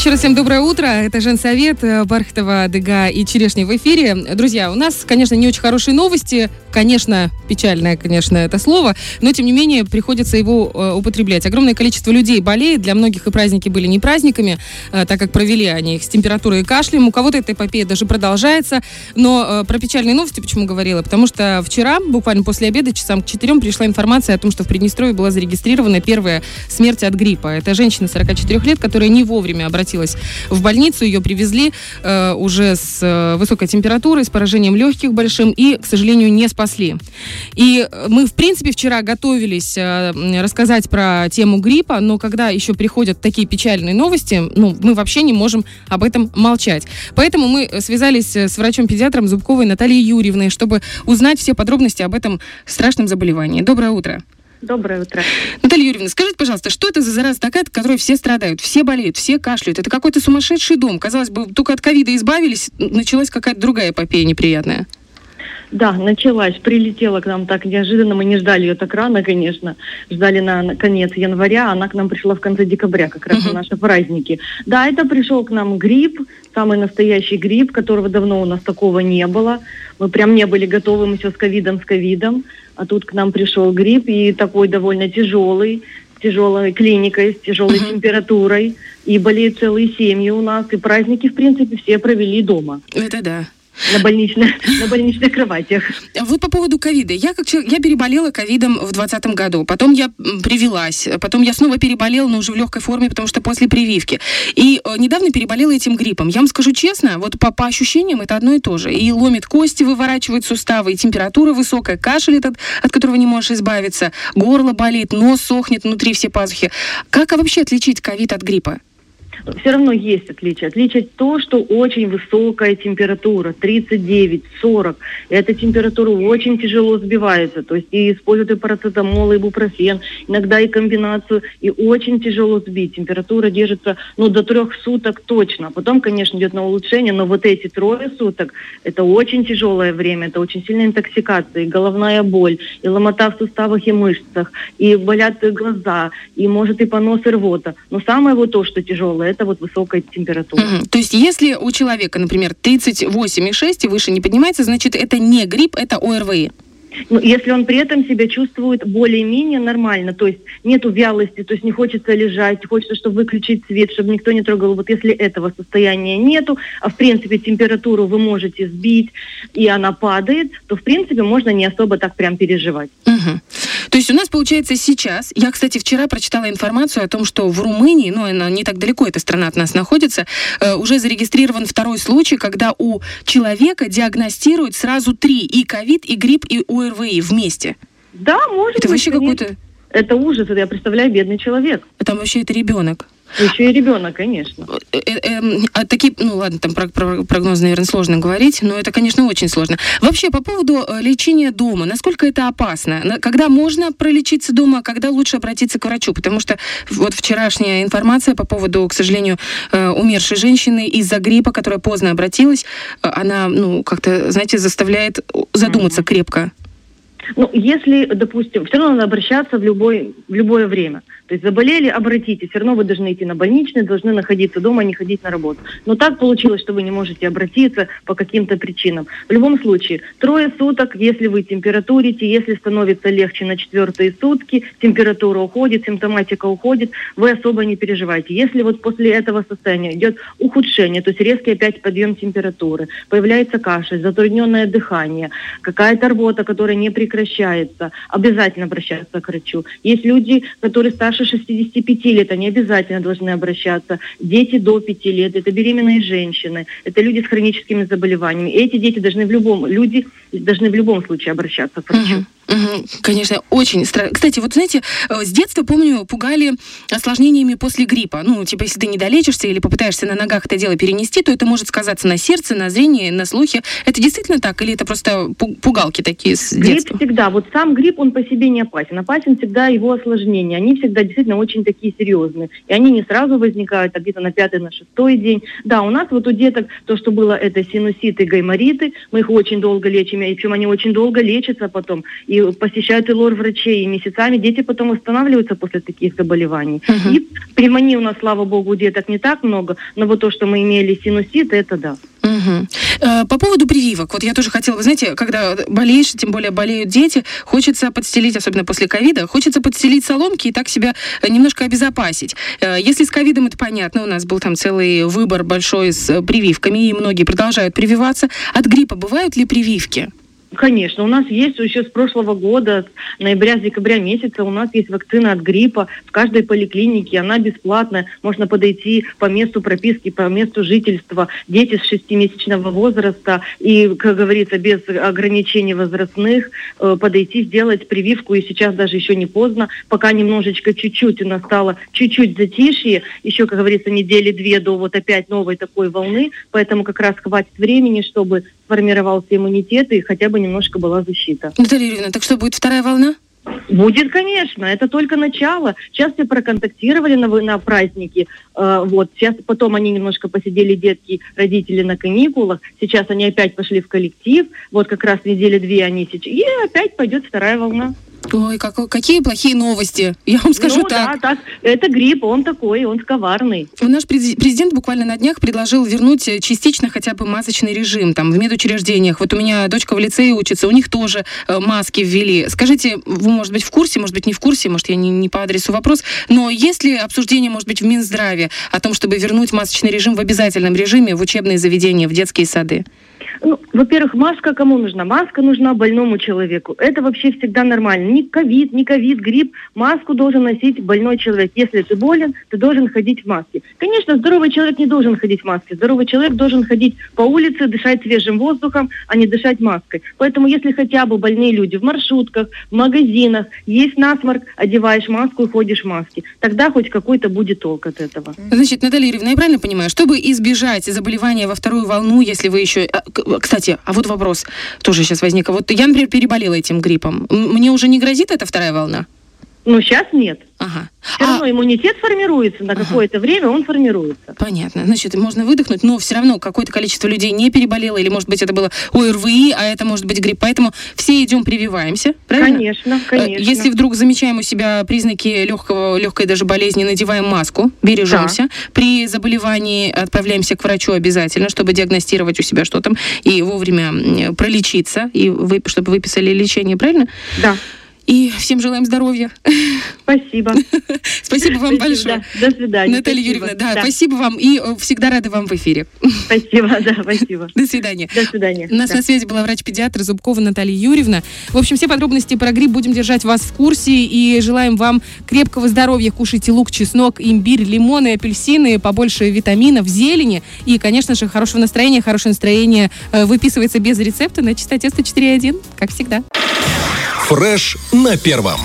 Еще раз всем доброе утро. Это Женсовет, э, Бархтова, Дега и Черешня в эфире. Друзья, у нас, конечно, не очень хорошие новости. Конечно, печальное, конечно, это слово, но, тем не менее, приходится его э, употреблять. Огромное количество людей болеет. Для многих и праздники были не праздниками, э, так как провели они их с температурой и кашлем. У кого-то эта эпопея даже продолжается. Но про печальные новости почему говорила? Потому что вчера, буквально после обеда, часам к четырем, пришла информация о том, что в Приднестровье была зарегистрирована первая смерть от гриппа. Это женщина 44 лет, которая не вовремя обратилась в больницу, ее привезли э, уже с э, высокой температурой, с поражением легких большим и, к сожалению, не спасли. И мы, в принципе, вчера готовились э, рассказать про тему гриппа, но когда еще приходят такие печальные новости, ну, мы вообще не можем об этом молчать. Поэтому мы связались с врачом-педиатром Зубковой Натальей Юрьевной, чтобы узнать все подробности об этом страшном заболевании. Доброе утро. Доброе утро. Наталья Юрьевна, скажите, пожалуйста, что это за зараза такая, от которой все страдают, все болеют, все кашляют? Это какой-то сумасшедший дом. Казалось бы, только от ковида избавились, началась какая-то другая эпопея неприятная. Да, началась, прилетела к нам так неожиданно, мы не ждали ее так рано, конечно, ждали на конец января, она к нам пришла в конце декабря, как раз на наши праздники. Да, это пришел к нам грипп, самый настоящий грипп, которого давно у нас такого не было. Мы прям не были готовы, мы все с ковидом, с ковидом, а тут к нам пришел грипп и такой довольно тяжелый, с тяжелой клиникой, с тяжелой uh-huh. температурой, и болеют целые семьи у нас, и праздники, в принципе, все провели дома. Это да на больничных, на больничных кроватях. Вот по поводу ковида. Я как человек, я переболела ковидом в 2020 году. Потом я привелась. Потом я снова переболела, но уже в легкой форме, потому что после прививки. И э, недавно переболела этим гриппом. Я вам скажу честно, вот по, по ощущениям это одно и то же. И ломит кости, выворачивает суставы, и температура высокая, кашель этот, от которого не можешь избавиться, горло болит, нос сохнет, внутри все пазухи. Как вообще отличить ковид от гриппа? Все равно есть отличие. Отличие то, что очень высокая температура, 39-40. Эта температура очень тяжело сбивается. То есть и используют и парацетамол, и бупрофен, иногда и комбинацию, и очень тяжело сбить. Температура держится ну, до трех суток точно. Потом, конечно, идет на улучшение, но вот эти трое суток, это очень тяжелое время, это очень сильная интоксикация, и головная боль, и ломота в суставах и мышцах, и болят глаза, и может и понос, и рвота. Но самое вот то, что тяжелое, это вот высокая температура. Угу. То есть если у человека, например, 38,6 и выше не поднимается, значит это не грипп, это ОРВИ? Ну, если он при этом себя чувствует более-менее нормально, то есть нету вялости, то есть не хочется лежать, хочется, чтобы выключить свет, чтобы никто не трогал. Вот если этого состояния нету, а в принципе температуру вы можете сбить, и она падает, то в принципе можно не особо так прям переживать. Угу. То есть у нас получается сейчас, я, кстати, вчера прочитала информацию о том, что в Румынии, ну, она не так далеко, эта страна от нас находится, э, уже зарегистрирован второй случай, когда у человека диагностируют сразу три, и ковид, и грипп, и ОРВИ вместе. Да, может Это вообще какой-то... Это ужас, это я представляю бедный человек. А там вообще это ребенок. Еще и ребенок, конечно. Э, э, эм, а такие, ну ладно, там про, про прогноз, наверное, сложно говорить, но это, конечно, очень сложно. Вообще, по поводу э, лечения дома, насколько это опасно? Когда можно пролечиться дома, а когда лучше обратиться к врачу? Потому что вот вчерашняя информация по поводу, к сожалению, умершей женщины из-за гриппа, которая поздно обратилась, она, ну, как-то, знаете, заставляет задуматься mm-hmm. крепко. Ну, если, допустим, все равно надо обращаться в, любой, в любое время. То есть заболели, обратитесь. Все равно вы должны идти на больничный, должны находиться дома, а не ходить на работу. Но так получилось, что вы не можете обратиться по каким-то причинам. В любом случае, трое суток, если вы температурите, если становится легче на четвертые сутки, температура уходит, симптоматика уходит, вы особо не переживайте. Если вот после этого состояния идет ухудшение, то есть резкий опять подъем температуры, появляется кашель, затрудненное дыхание, какая-то рвота, которая не прекращается, обязательно обращаться к врачу. Есть люди, которые старше старше 65 лет, они обязательно должны обращаться. Дети до 5 лет, это беременные женщины, это люди с хроническими заболеваниями. И эти дети должны в любом, люди должны в любом случае обращаться к врачу. Угу. Угу, конечно, очень страшно. Кстати, вот знаете, э, с детства, помню, пугали осложнениями после гриппа. Ну, типа, если ты не долечишься или попытаешься на ногах это дело перенести, то это может сказаться на сердце, на зрении, на слухе. Это действительно так? Или это просто пугалки такие с детства? Грипп всегда. Вот сам грипп, он по себе не опасен. Опасен всегда его осложнения. Они всегда действительно очень такие серьезные. И они не сразу возникают, а где-то на пятый, на шестой день. Да, у нас вот у деток то, что было, это синуситы, гаймориты. Мы их очень долго лечим, и причем они очень долго лечатся потом. И и посещают и лор врачей, и месяцами дети потом восстанавливаются после таких заболеваний. Мгм. И пневмонии у нас, слава богу, деток не так много, но вот то, что мы имели синусит, это да. Э, По поводу прививок, вот я тоже хотела, вы знаете, когда болеешь, тем более болеют дети, хочется подстелить, особенно после ковида, хочется подстелить соломки и так себя э, немножко обезопасить. Э, Если с ковидом это понятно, у нас был там целый выбор большой с прививками, и многие продолжают прививаться. От гриппа бывают ли прививки? Конечно, у нас есть еще с прошлого года, с ноября-декабря месяца, у нас есть вакцина от гриппа в каждой поликлинике, она бесплатная, можно подойти по месту прописки, по месту жительства, дети с шестимесячного возраста и, как говорится, без ограничений возрастных, э, подойти, сделать прививку, и сейчас даже еще не поздно, пока немножечко чуть-чуть у нас стало чуть-чуть затишье, еще, как говорится, недели две до вот опять новой такой волны, поэтому как раз хватит времени, чтобы сформировался иммунитет и хотя бы немножко была защита. Наталья Юрьевна, так что будет вторая волна? Будет, конечно, это только начало. Сейчас все проконтактировали на, вы- на праздники, э, вот, сейчас потом они немножко посидели, детки, родители на каникулах, сейчас они опять пошли в коллектив, вот как раз недели две они сейчас, и опять пойдет вторая волна. Ой, как- какие плохие новости. Я вам скажу ну так. да, так, это грипп, он такой, он коварный. Наш прези- президент буквально на днях предложил вернуть э, частично хотя бы масочный режим там в медучреждениях. Вот у меня дочка в лицее учится, у них тоже э, маски ввели. Скажите, вы, может быть, в курсе, может быть, не в курсе, может, я не, не по адресу вопрос, но есть ли обсуждение, может быть, в Минздраве о том, чтобы вернуть масочный режим в обязательном режиме в учебные заведения, в детские сады? Ну, во-первых, маска кому нужна? Маска нужна больному человеку. Это вообще всегда нормально. Ни ковид, ни ковид, грипп. Маску должен носить больной человек. Если ты болен, ты должен ходить в маске. Конечно, здоровый человек не должен ходить в маске. Здоровый человек должен ходить по улице, дышать свежим воздухом, а не дышать маской. Поэтому, если хотя бы больные люди в маршрутках, в магазинах, есть насморк, одеваешь маску и ходишь в маске, тогда хоть какой-то будет толк от этого. Значит, Наталья Юрьевна, я правильно понимаю, чтобы избежать заболевания во вторую волну, если вы еще... к- Кстати, а вот вопрос тоже сейчас возник. Вот я, например, переболела этим гриппом. Мне уже не грозит эта вторая волна? Но сейчас нет. Ага. Все А, равно иммунитет формируется на Ага. какое-то время, он формируется. Понятно. Значит, можно выдохнуть, но все равно какое-то количество людей не переболело, или, может быть, это было ОРВИ, а это может быть грипп. Поэтому все идем прививаемся, правильно? Конечно, Э, конечно. Если вдруг замечаем у себя признаки легкого, легкой даже болезни, надеваем маску, бережемся. При заболевании отправляемся к врачу обязательно, чтобы диагностировать у себя что там и вовремя пролечиться, и вы, чтобы выписали лечение, правильно? Да, И всем желаем здоровья. спасибо. Спасибо вам Спасибо, большое. да. До свидания. Наталья Спасибо. Юрьевна, да, спасибо вам и э, всегда рада вам в эфире. Спасибо, да, спасибо. До свидания. До свидания. У нас Да. на связи была врач-педиатр Зубкова Наталья Юрьевна. В общем, все подробности про грипп будем держать вас в курсе и желаем вам крепкого здоровья. Кушайте лук, чеснок, имбирь, лимоны, апельсины, побольше витаминов, зелени и, конечно же, хорошего настроения. Хорошее настроение э, выписывается без рецепта на частоте 104.1, как всегда. Фреш на первом.